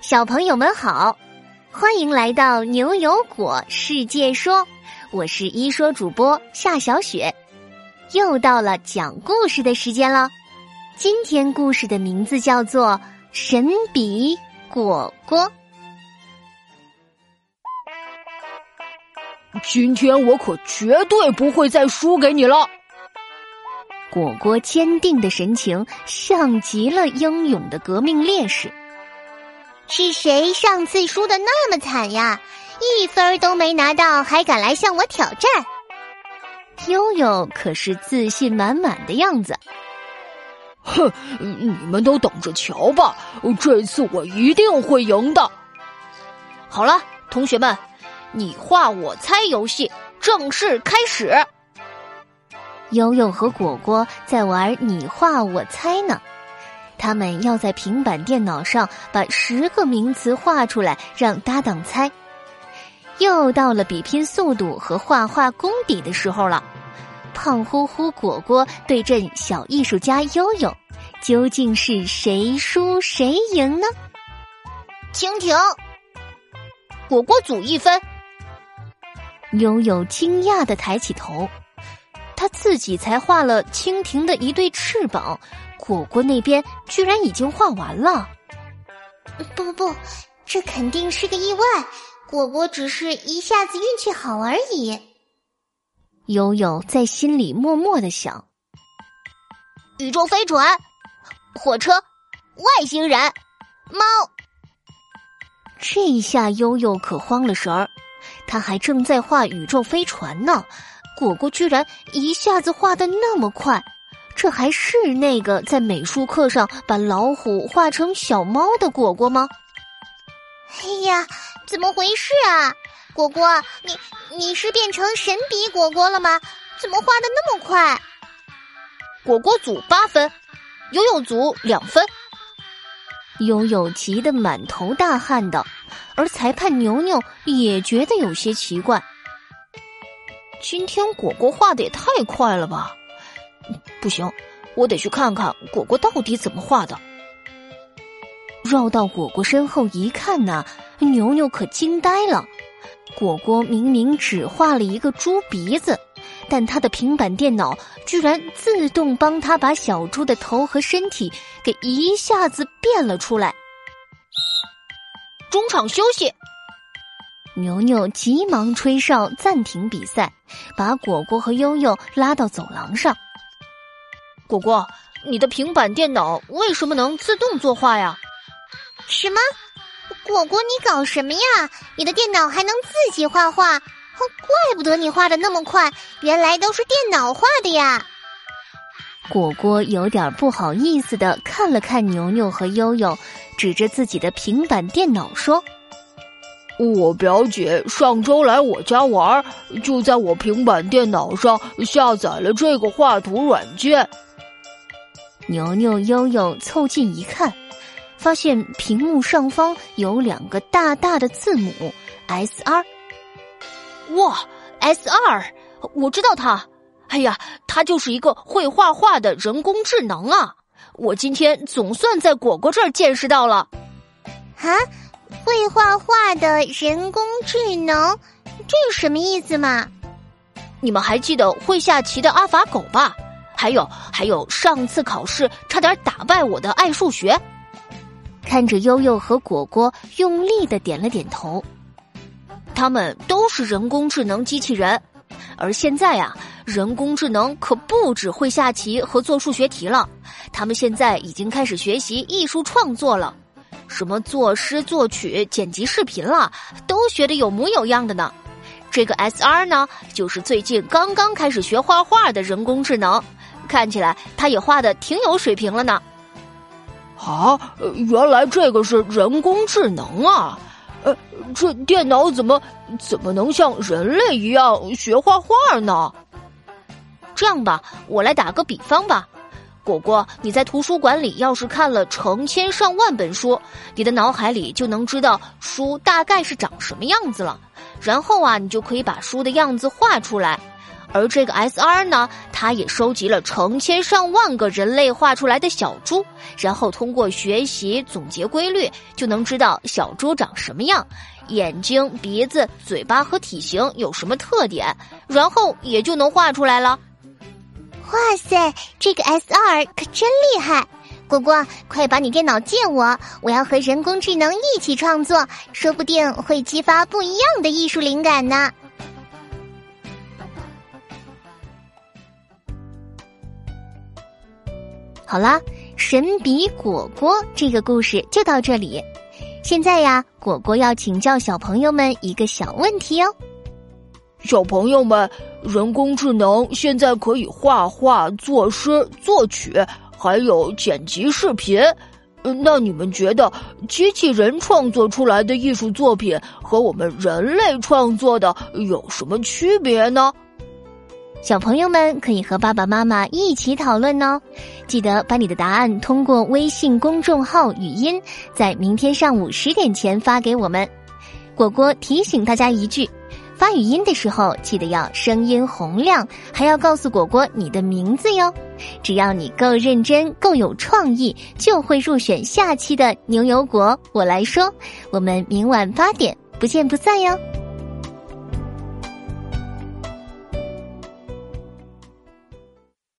小朋友们好，欢迎来到牛油果世界说，我是一说主播夏小雪，又到了讲故事的时间了。今天故事的名字叫做《神笔果果》。今天我可绝对不会再输给你了。果果坚定的神情，像极了英勇的革命烈士。是谁上次输的那么惨呀？一分都没拿到，还敢来向我挑战？悠悠可是自信满满的样子。哼，你们都等着瞧吧，这次我一定会赢的。好了，同学们，你画我猜游戏正式开始。悠悠和果果在玩你画我猜呢。他们要在平板电脑上把十个名词画出来，让搭档猜。又到了比拼速度和画画功底的时候了。胖乎乎果果对阵小艺术家悠悠，究竟是谁输谁赢呢？蜻蜓，果果组一分。悠悠惊讶的抬起头，他自己才画了蜻蜓的一对翅膀。果果那边居然已经画完了，不不不，这肯定是个意外。果果只是一下子运气好而已。悠悠在心里默默的想：宇宙飞船、火车、外星人、猫。这一下悠悠可慌了神儿，他还正在画宇宙飞船呢，果果居然一下子画的那么快。这还是那个在美术课上把老虎画成小猫的果果吗？哎呀，怎么回事啊？果果，你你是变成神笔果果了吗？怎么画的那么快？果果组八分，悠悠组两分。悠悠急得满头大汗的，而裁判牛牛也觉得有些奇怪。今天果果画的也太快了吧！不行，我得去看看果果到底怎么画的。绕到果果身后一看呐，牛牛可惊呆了。果果明明只画了一个猪鼻子，但他的平板电脑居然自动帮他把小猪的头和身体给一下子变了出来。中场休息，牛牛急忙吹哨暂停比赛，把果果和悠悠拉到走廊上。果果，你的平板电脑为什么能自动作画呀？什么？果果，你搞什么呀？你的电脑还能自己画画？哦，怪不得你画的那么快，原来都是电脑画的呀！果果有点不好意思的看了看牛牛和悠悠，指着自己的平板电脑说：“我表姐上周来我家玩，就在我平板电脑上下载了这个画图软件。”牛牛悠悠凑近一看，发现屏幕上方有两个大大的字母 S R。哇，S R，我知道它。哎呀，它就是一个会画画的人工智能啊！我今天总算在果果这儿见识到了。啊，会画画的人工智能，这是什么意思嘛？你们还记得会下棋的阿法狗吧？还有还有，上次考试差点打败我的爱数学。看着悠悠和果果用力的点了点头，他们都是人工智能机器人。而现在啊，人工智能可不只会下棋和做数学题了，他们现在已经开始学习艺术创作了，什么作诗作曲、剪辑视频了，都学得有模有样的呢。这个 S R 呢，就是最近刚刚开始学画画的人工智能。看起来他也画的挺有水平了呢。啊，原来这个是人工智能啊！呃，这电脑怎么怎么能像人类一样学画画呢？这样吧，我来打个比方吧。果果，你在图书馆里要是看了成千上万本书，你的脑海里就能知道书大概是长什么样子了。然后啊，你就可以把书的样子画出来。而这个 S R 呢，它也收集了成千上万个人类画出来的小猪，然后通过学习总结规律，就能知道小猪长什么样，眼睛、鼻子、嘴巴和体型有什么特点，然后也就能画出来了。哇塞，这个 S R 可真厉害！果果，快把你电脑借我，我要和人工智能一起创作，说不定会激发不一样的艺术灵感呢。好啦，神笔果果这个故事就到这里。现在呀，果果要请教小朋友们一个小问题哦。小朋友们，人工智能现在可以画画、作诗、作曲，还有剪辑视频。那你们觉得机器人创作出来的艺术作品和我们人类创作的有什么区别呢？小朋友们可以和爸爸妈妈一起讨论哦，记得把你的答案通过微信公众号语音，在明天上午十点前发给我们。果果提醒大家一句：发语音的时候记得要声音洪亮，还要告诉果果你的名字哟。只要你够认真、够有创意，就会入选下期的牛油果。我来说，我们明晚八点不见不散哟。